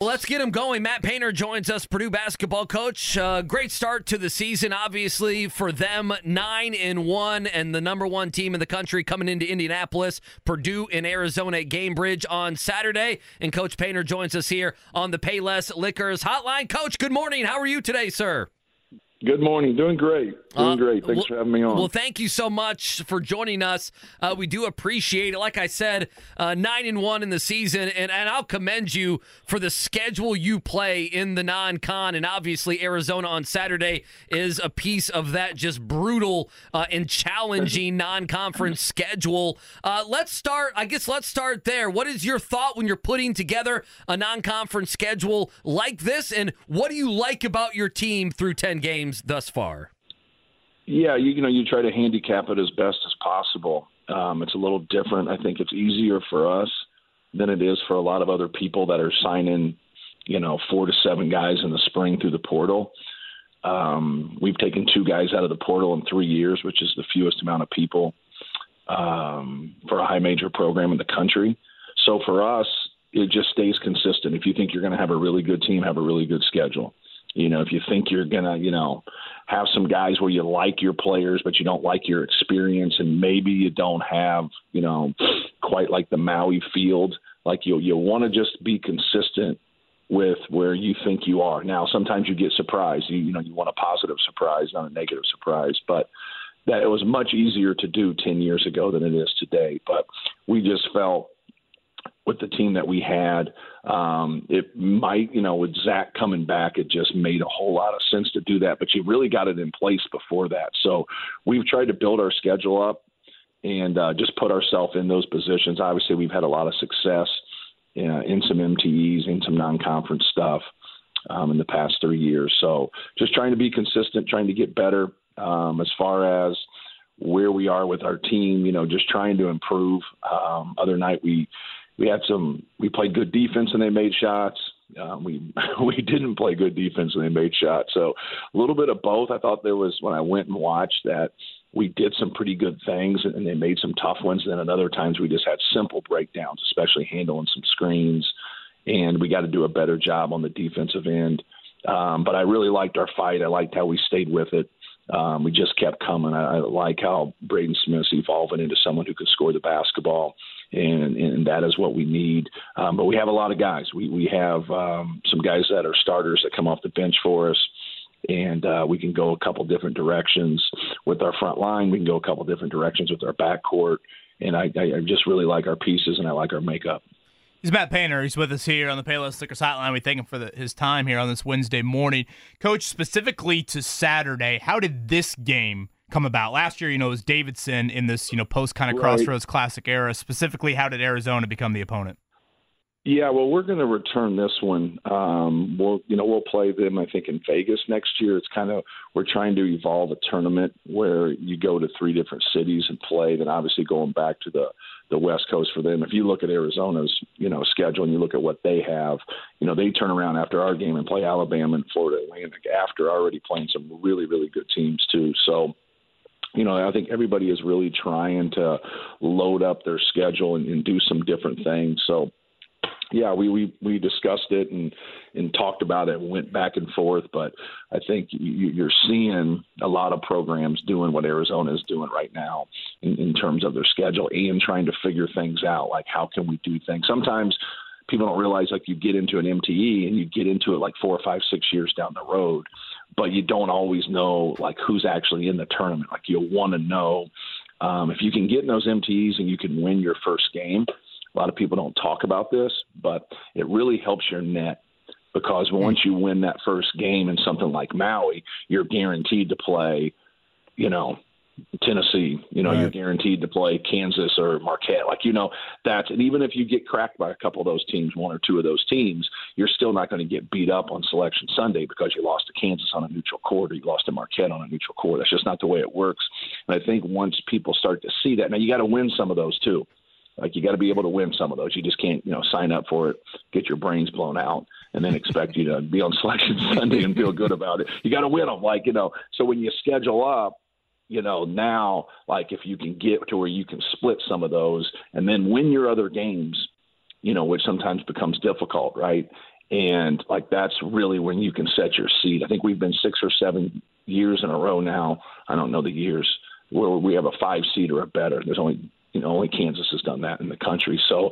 Let's get him going. Matt Painter joins us, Purdue basketball coach. Uh, great start to the season, obviously for them, nine and one, and the number one team in the country coming into Indianapolis. Purdue in Arizona at Gainbridge on Saturday, and Coach Painter joins us here on the Payless Liquors Hotline. Coach, good morning. How are you today, sir? Good morning. Doing great. Doing uh, great. Thanks well, for having me on. Well, thank you so much for joining us. Uh, we do appreciate it. Like I said, uh, nine and one in the season, and, and I'll commend you for the schedule you play in the non-con. And obviously, Arizona on Saturday is a piece of that just brutal uh, and challenging non-conference schedule. Uh, let's start. I guess let's start there. What is your thought when you're putting together a non-conference schedule like this, and what do you like about your team through ten games? Games thus far? Yeah, you, you know, you try to handicap it as best as possible. Um, it's a little different. I think it's easier for us than it is for a lot of other people that are signing, you know, four to seven guys in the spring through the portal. Um, we've taken two guys out of the portal in three years, which is the fewest amount of people um, for a high major program in the country. So for us, it just stays consistent. If you think you're going to have a really good team, have a really good schedule. You know, if you think you're gonna, you know, have some guys where you like your players, but you don't like your experience, and maybe you don't have, you know, quite like the Maui field. Like you, you want to just be consistent with where you think you are. Now, sometimes you get surprised. You, you know, you want a positive surprise, not a negative surprise, but that it was much easier to do 10 years ago than it is today. But we just felt with the team that we had. Um, it might, you know, with Zach coming back, it just made a whole lot of sense to do that. But you really got it in place before that. So we've tried to build our schedule up and uh, just put ourselves in those positions. Obviously, we've had a lot of success uh, in some MTEs, in some non-conference stuff um, in the past three years. So just trying to be consistent, trying to get better. Um, as far as where we are with our team, you know, just trying to improve. Um, other night we we had some we played good defense and they made shots. Um, we we didn't play good defense and they made shots. So a little bit of both. I thought there was when I went and watched that we did some pretty good things and they made some tough ones. Then at other times we just had simple breakdowns, especially handling some screens. And we got to do a better job on the defensive end. Um, but I really liked our fight. I liked how we stayed with it. Um, we just kept coming. I, I like how Braden Smith's evolving into someone who can score the basketball and and that is what we need. Um, but we have a lot of guys. We we have um, some guys that are starters that come off the bench for us. And uh, we can go a couple different directions with our front line. We can go a couple different directions with our backcourt. And I, I just really like our pieces and I like our makeup. He's Matt Painter. He's with us here on the Payless Liquors Hotline. We thank him for the, his time here on this Wednesday morning. Coach, specifically to Saturday, how did this game come about. Last year, you know, it was Davidson in this, you know, post kind of right. crossroads classic era. Specifically, how did Arizona become the opponent? Yeah, well, we're going to return this one. Um, we'll, you know, we'll play them. I think in Vegas next year. It's kind of we're trying to evolve a tournament where you go to three different cities and play. Then obviously going back to the the West Coast for them. If you look at Arizona's, you know, schedule and you look at what they have, you know, they turn around after our game and play Alabama and Florida Atlantic after already playing some really really good teams too. So you know, I think everybody is really trying to load up their schedule and, and do some different things. So, yeah, we, we we discussed it and and talked about it, and went back and forth. But I think you, you're seeing a lot of programs doing what Arizona is doing right now in, in terms of their schedule and trying to figure things out, like how can we do things. Sometimes people don't realize like you get into an MTE and you get into it like four or five, six years down the road, but you don't always know like who's actually in the tournament. Like you'll want to know um, if you can get in those MTEs and you can win your first game. A lot of people don't talk about this, but it really helps your net because once you win that first game in something like Maui, you're guaranteed to play, you know, Tennessee. You know, right. you're guaranteed to play Kansas or Marquette. Like, you know, that's and even if you get cracked by a couple of those teams, one or two of those teams, you're still not going to get beat up on Selection Sunday because you lost to Kansas on a neutral court or you lost to Marquette on a neutral court. That's just not the way it works. And I think once people start to see that, now you got to win some of those too. Like you got to be able to win some of those. You just can't, you know, sign up for it, get your brains blown out, and then expect you to be on Selection Sunday and feel good about it. You got to win them. Like you know, so when you schedule up you know, now, like if you can get to where you can split some of those and then win your other games, you know, which sometimes becomes difficult, right? And like that's really when you can set your seat. I think we've been six or seven years in a row now. I don't know the years where we have a five seed or a better. There's only you know only Kansas has done that in the country. So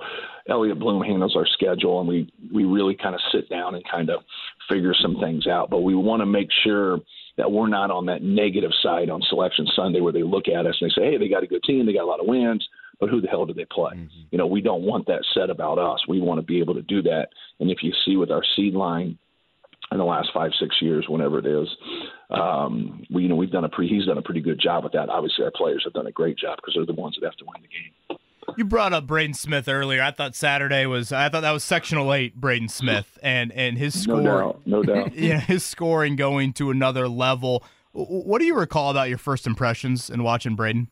Elliot Bloom handles our schedule, and we we really kind of sit down and kind of figure some things out. But we want to make sure that we're not on that negative side on Selection Sunday where they look at us and they say, hey, they got a good team, they got a lot of wins but who the hell do they play? Mm-hmm. You know, we don't want that said about us. We want to be able to do that. And if you see with our seed line in the last five, six years, whenever it is, um, we you know we've done a pretty he's done a pretty good job with that. Obviously, our players have done a great job because they're the ones that have to win the game. You brought up Braden Smith earlier. I thought Saturday was I thought that was sectional eight, Braden Smith, and and his score, no doubt, no doubt. yeah, his scoring going to another level. What do you recall about your first impressions in watching Braden?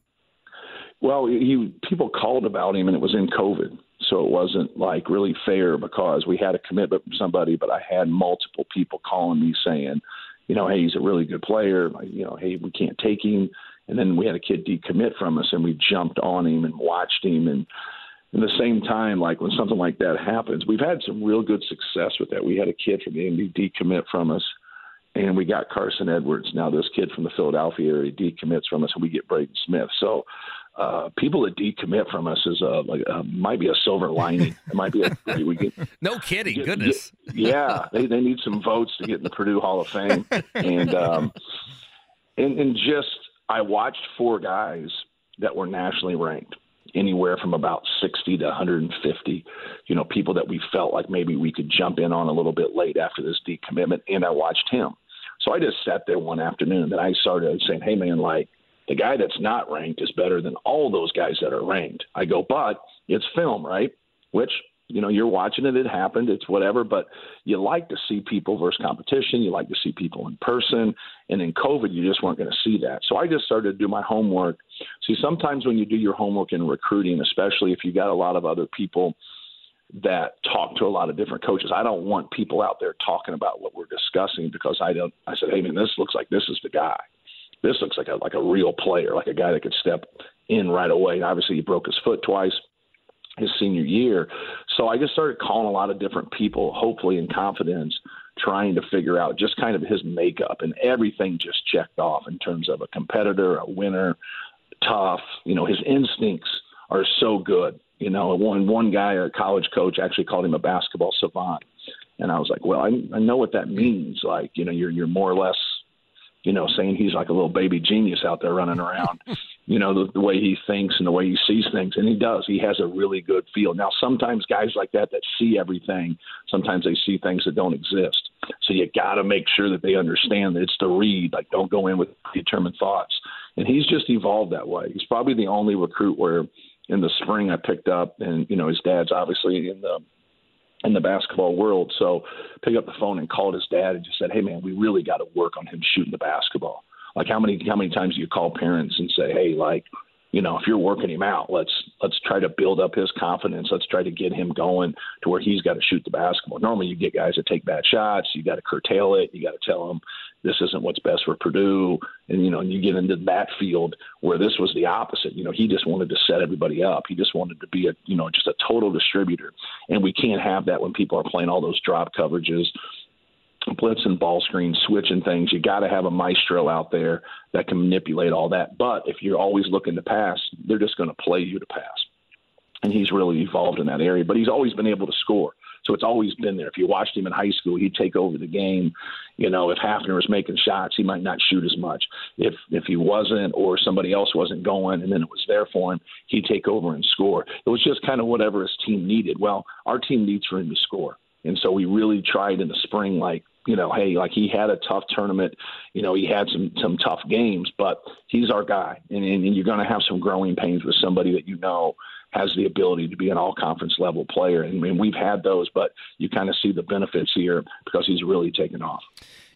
Well, he people called about him, and it was in COVID, so it wasn't like really fair because we had a commitment from somebody, but I had multiple people calling me saying, you know, hey, he's a really good player. You know, hey, we can't take him. And then we had a kid decommit from us, and we jumped on him and watched him. And in the same time, like when something like that happens, we've had some real good success with that. We had a kid from the Indy decommit from us, and we got Carson Edwards. Now this kid from the Philadelphia area decommits from us, and we get Braden Smith. So uh, people that decommit from us is a, like a, might be a silver lining. It might be a we get. no kidding, get, goodness. Get, yeah, they they need some votes to get in the Purdue Hall of Fame, and um, and and just I watched four guys that were nationally ranked anywhere from about 60 to 150 you know people that we felt like maybe we could jump in on a little bit late after this decommitment and i watched him so i just sat there one afternoon and i started saying hey man like the guy that's not ranked is better than all those guys that are ranked. I go, but it's film, right? Which, you know, you're watching it, it happened, it's whatever, but you like to see people versus competition. You like to see people in person. And in COVID, you just weren't going to see that. So I just started to do my homework. See, sometimes when you do your homework in recruiting, especially if you got a lot of other people that talk to a lot of different coaches. I don't want people out there talking about what we're discussing because I don't. I said, hey man, this looks like this is the guy this looks like a like a real player, like a guy that could step in right away. And obviously, he broke his foot twice his senior year. So I just started calling a lot of different people, hopefully in confidence, trying to figure out just kind of his makeup, and everything just checked off in terms of a competitor, a winner, tough. You know, his instincts are so good. You know, one one guy, a college coach, actually called him a basketball savant. And I was like, well, I, I know what that means. Like, you know, you're you're more or less you know, saying he's like a little baby genius out there running around, you know, the, the way he thinks and the way he sees things. And he does. He has a really good feel. Now, sometimes guys like that that see everything, sometimes they see things that don't exist. So you got to make sure that they understand that it's the read. Like, don't go in with determined thoughts. And he's just evolved that way. He's probably the only recruit where in the spring I picked up, and, you know, his dad's obviously in the in the basketball world. So pick up the phone and called his dad and just said, "Hey man, we really got to work on him shooting the basketball." Like how many how many times do you call parents and say, "Hey, like you know, if you're working him out, let's let's try to build up his confidence. Let's try to get him going to where he's got to shoot the basketball. Normally, you get guys that take bad shots. You got to curtail it. You got to tell them this isn't what's best for Purdue, and you know, and you get into that field where this was the opposite. You know, he just wanted to set everybody up. He just wanted to be a you know just a total distributor, and we can't have that when people are playing all those drop coverages blitzing ball screens, switching things. You got to have a maestro out there that can manipulate all that. But if you're always looking to pass, they're just going to play you to pass. And he's really evolved in that area. But he's always been able to score. So it's always been there. If you watched him in high school, he'd take over the game. You know, if Hafner was making shots, he might not shoot as much. If if he wasn't, or somebody else wasn't going, and then it was there for him, he'd take over and score. It was just kind of whatever his team needed. Well, our team needs for him to score. And so we really tried in the spring, like, you know, hey, like he had a tough tournament, you know, he had some some tough games, but he's our guy, and, and, and you're going to have some growing pains with somebody that you know has the ability to be an all conference level player, and, and we've had those, but you kind of see the benefits here because he's really taken off.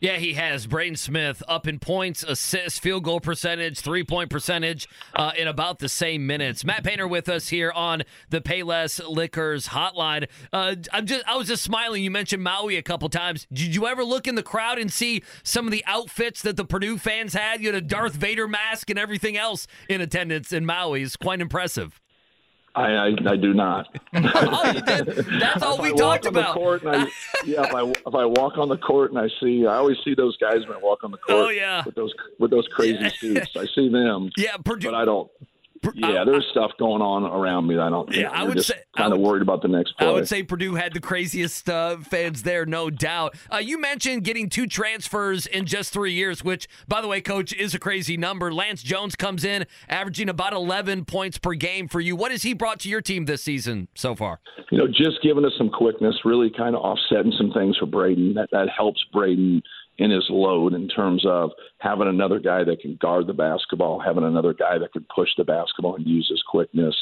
Yeah, he has. Braden Smith up in points, assists, field goal percentage, three point percentage uh, in about the same minutes. Matt Painter with us here on the Payless Liquors hotline. Uh, I'm just, I was just smiling. You mentioned Maui a couple times. Did you ever look in the crowd and see some of the outfits that the Purdue fans had? You had a Darth Vader mask and everything else in attendance in Maui. It's quite impressive. I, I, I do not. oh, you did. That's all we talked about. I, yeah, if I if I walk on the court and I see, I always see those guys when I walk on the oh, court. Oh yeah, with those with those crazy suits. I see them. Yeah, Purdue, but I don't. Yeah, there's stuff going on around me. I don't. Yeah, I would say kind of worried about the next play. I would say Purdue had the craziest uh, fans there, no doubt. Uh, you mentioned getting two transfers in just three years, which, by the way, coach, is a crazy number. Lance Jones comes in, averaging about 11 points per game for you. What has he brought to your team this season so far? You know, just giving us some quickness, really kind of offsetting some things for Braden. That that helps Braden in his load in terms of having another guy that can guard the basketball, having another guy that can push the basketball and use his quickness.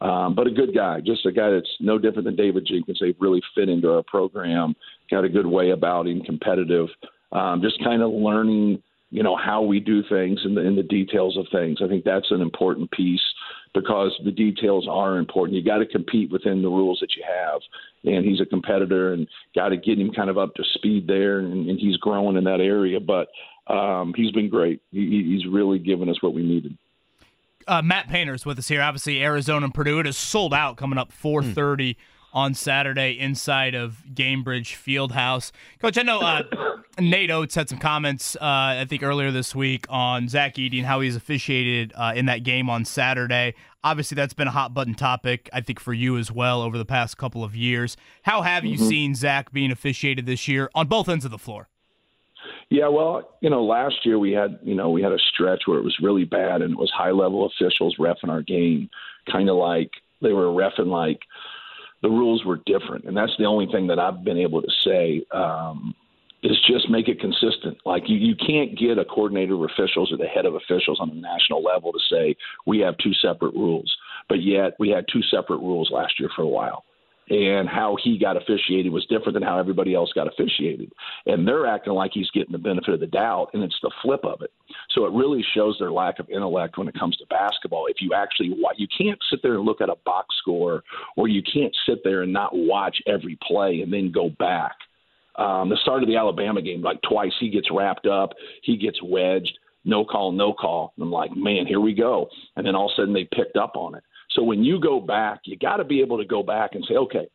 Um, but a good guy, just a guy that's no different than David Jenkins. They really fit into our program, got a good way about him, competitive, um, just kind of learning, you know, how we do things and the, in the details of things. I think that's an important piece because the details are important. You got to compete within the rules that you have. And he's a competitor and got to get him kind of up to speed there. And, and he's growing in that area. But um, he's been great. He, he's really given us what we needed. Uh, Matt Painter's with us here. Obviously, Arizona and Purdue. It is sold out coming up 430. Mm on Saturday inside of Gainbridge Fieldhouse. Coach, I know uh, Nate Oats had some comments, uh, I think, earlier this week on Zach Edey and how he's officiated uh, in that game on Saturday. Obviously, that's been a hot button topic, I think, for you as well over the past couple of years. How have you mm-hmm. seen Zach being officiated this year on both ends of the floor? Yeah, well, you know, last year we had, you know, we had a stretch where it was really bad and it was high level officials refing our game, kind of like they were refing like – the rules were different, and that's the only thing that I've been able to say. Um, is just make it consistent. Like you, you can't get a coordinator of officials or the head of officials on a national level to say we have two separate rules, but yet we had two separate rules last year for a while and how he got officiated was different than how everybody else got officiated. And they're acting like he's getting the benefit of the doubt, and it's the flip of it. So it really shows their lack of intellect when it comes to basketball. If you actually, you can't sit there and look at a box score, or you can't sit there and not watch every play and then go back. Um, the start of the Alabama game, like twice, he gets wrapped up, he gets wedged, no call, no call. I'm like, man, here we go. And then all of a sudden they picked up on it. So when you go back, you got to be able to go back and say, okay,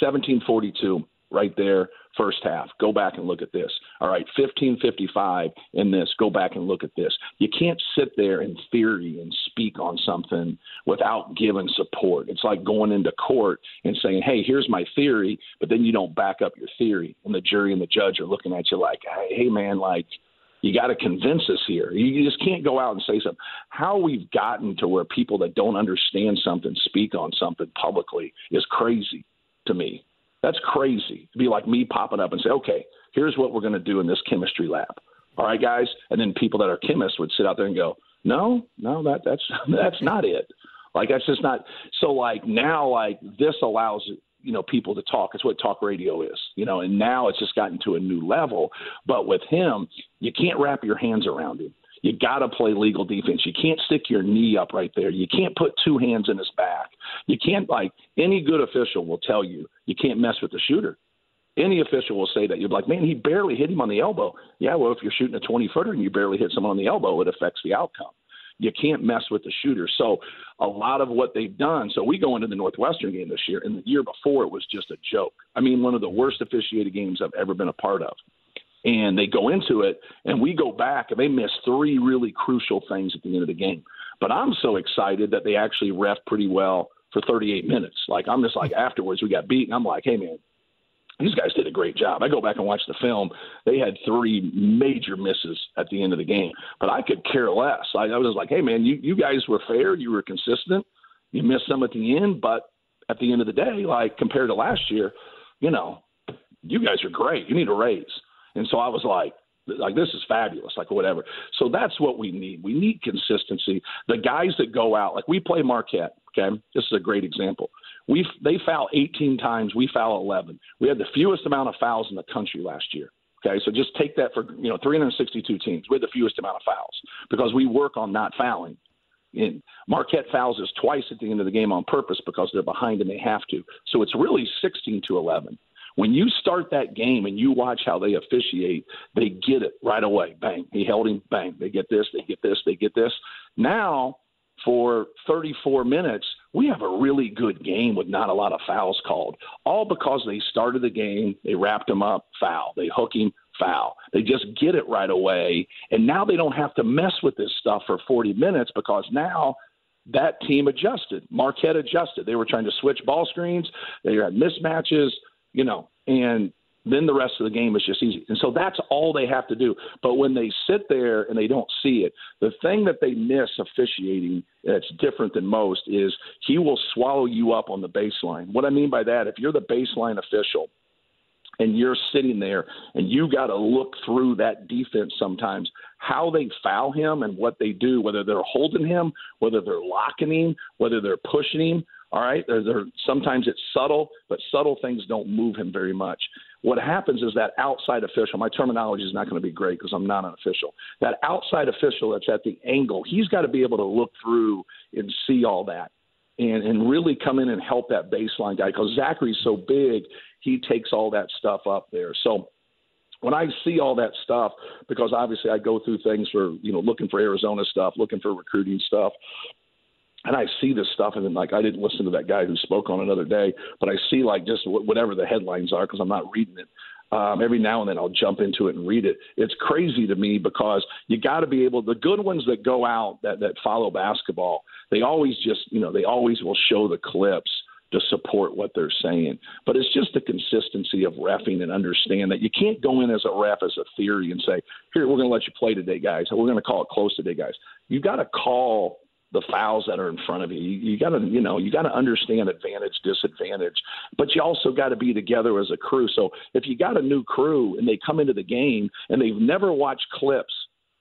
1742 right there, first half. Go back and look at this. All right, 1555 in this. Go back and look at this. You can't sit there in theory and speak on something without giving support. It's like going into court and saying, hey, here's my theory, but then you don't back up your theory. And the jury and the judge are looking at you like, hey, man, like, you got to convince us here. You just can't go out and say something. How we've gotten to where people that don't understand something speak on something publicly is crazy to me. That's crazy. to be like me popping up and say, okay, here's what we're going to do in this chemistry lab. All right, guys. And then people that are chemists would sit out there and go, no, no, that that's that's not it. Like that's just not. So like now, like this allows you know people to talk. It's what talk radio is, you know. And now it's just gotten to a new level. But with him, you can't wrap your hands around him. You got to play legal defense. You can't stick your knee up right there. You can't put two hands in his back. You can't like any good official will tell you you can't mess with the shooter. Any official will say that you're like, man, he barely hit him on the elbow. Yeah, well, if you're shooting a 20 footer and you barely hit someone on the elbow, it affects the outcome you can't mess with the shooter. So a lot of what they've done. So we go into the Northwestern game this year, and the year before it was just a joke. I mean, one of the worst officiated games I've ever been a part of. And they go into it, and we go back, and they miss three really crucial things at the end of the game. But I'm so excited that they actually ref pretty well for 38 minutes. Like I'm just like afterwards we got beaten. I'm like, hey man, these guys did a great job. I go back and watch the film. They had three major misses at the end of the game, but I could care less. I, I was like, hey, man, you, you guys were fair. You were consistent. You missed some at the end, but at the end of the day, like compared to last year, you know, you guys are great. You need a raise. And so I was like, like this is fabulous, like whatever. So that's what we need. We need consistency. The guys that go out, like we play Marquette. Okay, this is a great example. We they foul 18 times. We foul 11. We had the fewest amount of fouls in the country last year. Okay, so just take that for you know 362 teams. We had the fewest amount of fouls because we work on not fouling. And Marquette fouls us twice at the end of the game on purpose because they're behind and they have to. So it's really 16 to 11. When you start that game and you watch how they officiate, they get it right away. Bang, he held him. Bang, they get this, they get this, they get this. Now for 34 minutes, we have a really good game with not a lot of fouls called, all because they started the game, they wrapped him up, foul. They hook him, foul. They just get it right away. And now they don't have to mess with this stuff for 40 minutes because now that team adjusted. Marquette adjusted. They were trying to switch ball screens, they had mismatches, you know, and then the rest of the game is just easy. And so that's all they have to do. But when they sit there and they don't see it, the thing that they miss officiating that's different than most is he will swallow you up on the baseline. What I mean by that, if you're the baseline official and you're sitting there and you got to look through that defense sometimes, how they foul him and what they do, whether they're holding him, whether they're locking him, whether they're pushing him. All right, they're, they're, sometimes it's subtle, but subtle things don't move him very much. What happens is that outside official, my terminology is not going to be great because I'm not an official. That outside official that's at the angle, he's got to be able to look through and see all that and, and really come in and help that baseline guy because Zach Edey's so big, he takes all that stuff up there. So when I see all that stuff, because obviously I go through things for, you know, looking for Arizona stuff, looking for recruiting stuff, and I see this stuff, and then like I didn't listen to that guy who spoke on another day, but I see like just whatever the headlines are because I'm not reading it. Um, every now and then I'll jump into it and read it. It's crazy to me because you got to be able. The good ones that go out that that follow basketball, they always just you know they always will show the clips to support what they're saying. But it's just the consistency of refing and understand that you can't go in as a ref as a theory and say, here, we're going to let you play today, guys. We're going to call it close today, guys. You've got to call the fouls that are in front of you. You, you got to, you know, you got to understand advantage, disadvantage, but you also got to be together as a crew. So if you got a new crew and they come into the game and they've never watched clips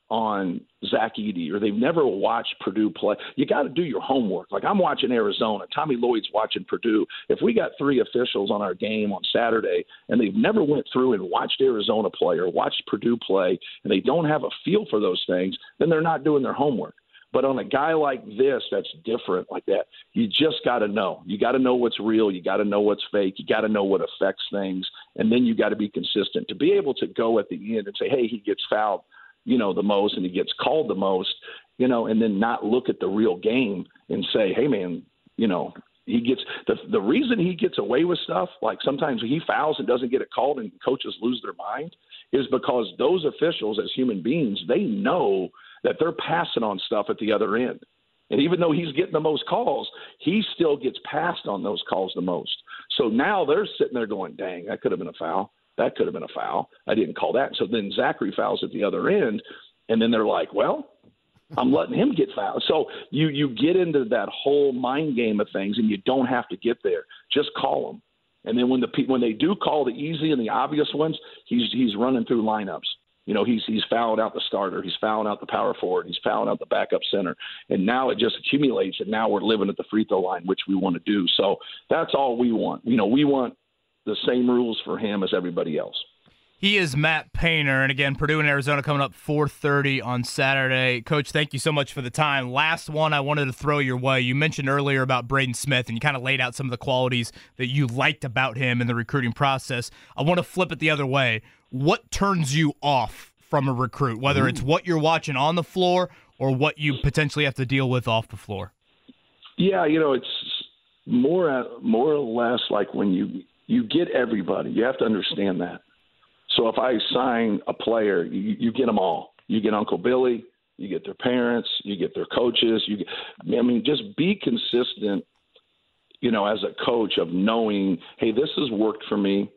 on Zach Edey or they've never watched Purdue play, you got to do your homework. Like I'm watching Arizona, Tommy Lloyd's watching Purdue. If we got three officials on our game on Saturday and they've never went through and watched Arizona play or watched Purdue play and they don't have a feel for those things, then they're not doing their homework. But on a guy like this, that's different like that. You just got to know. You got to know what's real. You got to know what's fake. You got to know what affects things, and then you got to be consistent to be able to go at the end and say, "Hey, he gets fouled, you know, the most, and he gets called the most, you know," and then not look at the real game and say, "Hey, man, you know." He gets the the reason he gets away with stuff like sometimes he fouls and doesn't get it called and coaches lose their mind is because those officials as human beings they know that they're passing on stuff at the other end. And even though he's getting the most calls, he still gets passed on those calls the most. So now they're sitting there going, dang, that could have been a foul. That could have been a foul. I didn't call that. So then Zach Edey fouls at the other end. And then they're like, well, I'm letting him get fouled. So you you get into that whole mind game of things, and you don't have to get there. Just call them. And then when the when they do call the easy and the obvious ones, he's he's running through lineups. You know, he's he's fouled out the starter, he's fouled out the power forward, he's fouled out the backup center, and now it just accumulates, and now we're living at the free throw line, which we want to do. So that's all we want. You know, we want the same rules for him as everybody else. He is Matt Painter, and again, Purdue and Arizona coming up 4:30 on Saturday. Coach, thank you so much for the time. Last one I wanted to throw your way. You mentioned earlier about Braden Smith, and you kind of laid out some of the qualities that you liked about him in the recruiting process. I want to flip it the other way. What turns you off from a recruit, whether it's what you're watching on the floor or what you potentially have to deal with off the floor? Yeah, you know, it's more more or less like when you you get everybody. You have to understand that so if I sign a player, you, you get them all. You get Uncle Billy, you get their parents, you get their coaches. You, get, I mean, just be consistent. You know, as a coach, of knowing, hey, this has worked for me,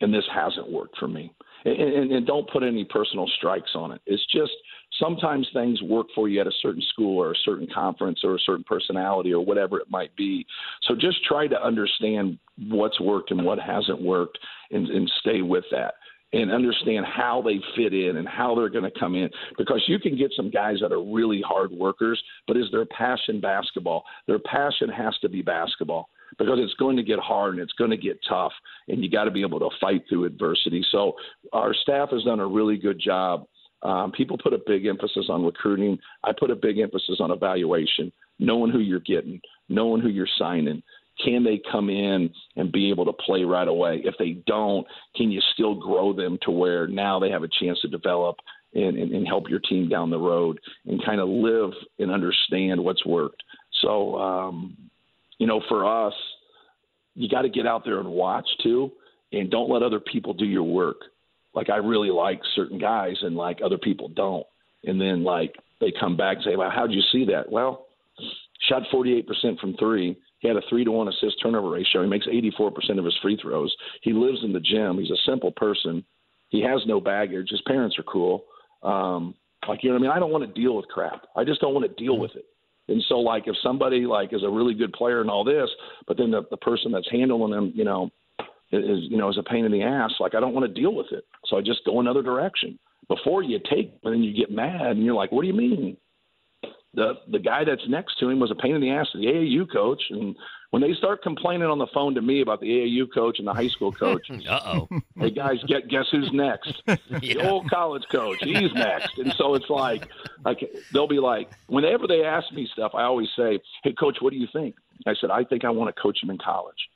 and this hasn't worked for me, and, and, and don't put any personal strikes on it. It's just sometimes things work for you at a certain school or a certain conference or a certain personality or whatever it might be. So just try to understand what's worked and what hasn't worked and, and stay with that and understand how they fit in and how they're going to come in. Because you can get some guys that are really hard workers but is their passion basketball. Their passion has to be basketball because it's going to get hard and it's going to get tough and you got to be able to fight through adversity. So our staff has done a really good job. Um, people put a big emphasis on recruiting. I put a big emphasis on evaluation knowing who you're getting knowing who you're signing can they come in and be able to play right away? If they don't, can you still grow them to where now they have a chance to develop and, and, and help your team down the road and kind of live and understand what's worked? So, um, you know, for us, you got to get out there and watch too, and don't let other people do your work. Like I really like certain guys, and like other people don't. And then like they come back and say, "Well, how'd you see that?" Well, shot 48% from three. He had a three to one assist turnover ratio. He makes 84% of his free throws. He lives in the gym. He's a simple person. He has no baggage. His parents are cool. Um, like you know what I mean? I don't want to deal with crap. I just don't want to deal with it. And so like if somebody like is a really good player and all this, but then the, the person that's handling them, you know, is you know is a pain in the ass. Like I don't want to deal with it. So I just go another direction. Before you take, and then you get mad, and you're like, "What do you mean?" The the guy that's next to him was a pain in the ass to the AAU coach, and when they start complaining on the phone to me about the AAU coach and the high school coach, uh oh, hey guys, get guess who's next? yeah. The old college coach, he's next, and so it's like, like they'll be like, whenever they ask me stuff, I always say, hey coach, what do you think? I said, I think I want to coach him in college.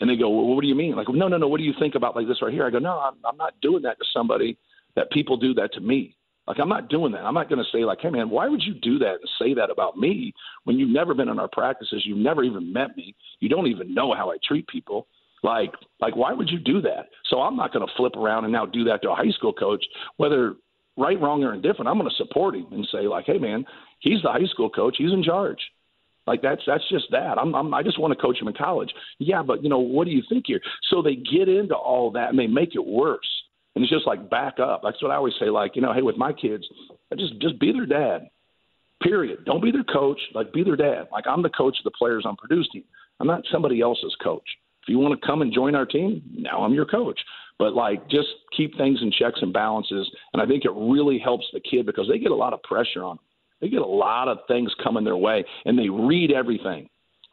And they go, well, what do you mean? Like, no, no, no. What do you think about like this right here? I go, no, I'm, I'm not doing that to somebody that people do that to me. Like I'm not doing that. I'm not going to say like, hey man, why would you do that and say that about me when you've never been in our practices, you've never even met me, you don't even know how I treat people. Like, like why would you do that? So I'm not going to flip around and now do that to a high school coach, whether right, wrong, or indifferent. I'm going to support him and say like, hey man, he's the high school coach, he's in charge. Like that's that's just that. I'm, I'm I just want to coach him in college. Yeah, but you know what do you think here? So they get into all that and they make it worse. And it's just like back up. That's what I always say. Like you know, hey, with my kids, I just just be their dad. Period. Don't be their coach. Like be their dad. Like I'm the coach of the players I'm producing. I'm not somebody else's coach. If you want to come and join our team, now I'm your coach. But like just keep things in checks and balances. And I think it really helps the kid because they get a lot of pressure on them. They get a lot of things coming their way and they read everything.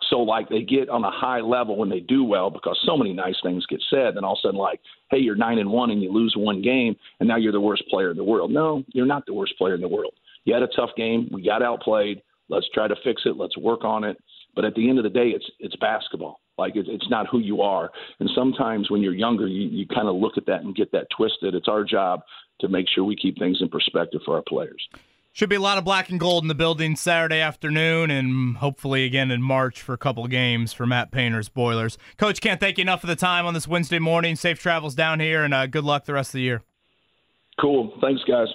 So like they get on a high level when they do well because so many nice things get said. Then all of a sudden like, hey, you're nine and one and you lose one game and now you're the worst player in the world. No, you're not the worst player in the world. You had a tough game. We got outplayed. Let's try to fix it. Let's work on it. But at the end of the day, it's it's basketball. Like it, it's not who you are. And sometimes when you're younger, you, you kind of look at that and get that twisted. It's our job to make sure we keep things in perspective for our players. Should be a lot of black and gold in the building Saturday afternoon and hopefully again in March for a couple games for Matt Painter's Boilers. Coach, can't thank you enough for the time on this Wednesday morning. Safe travels down here and uh, good luck the rest of the year. Cool. Thanks, guys.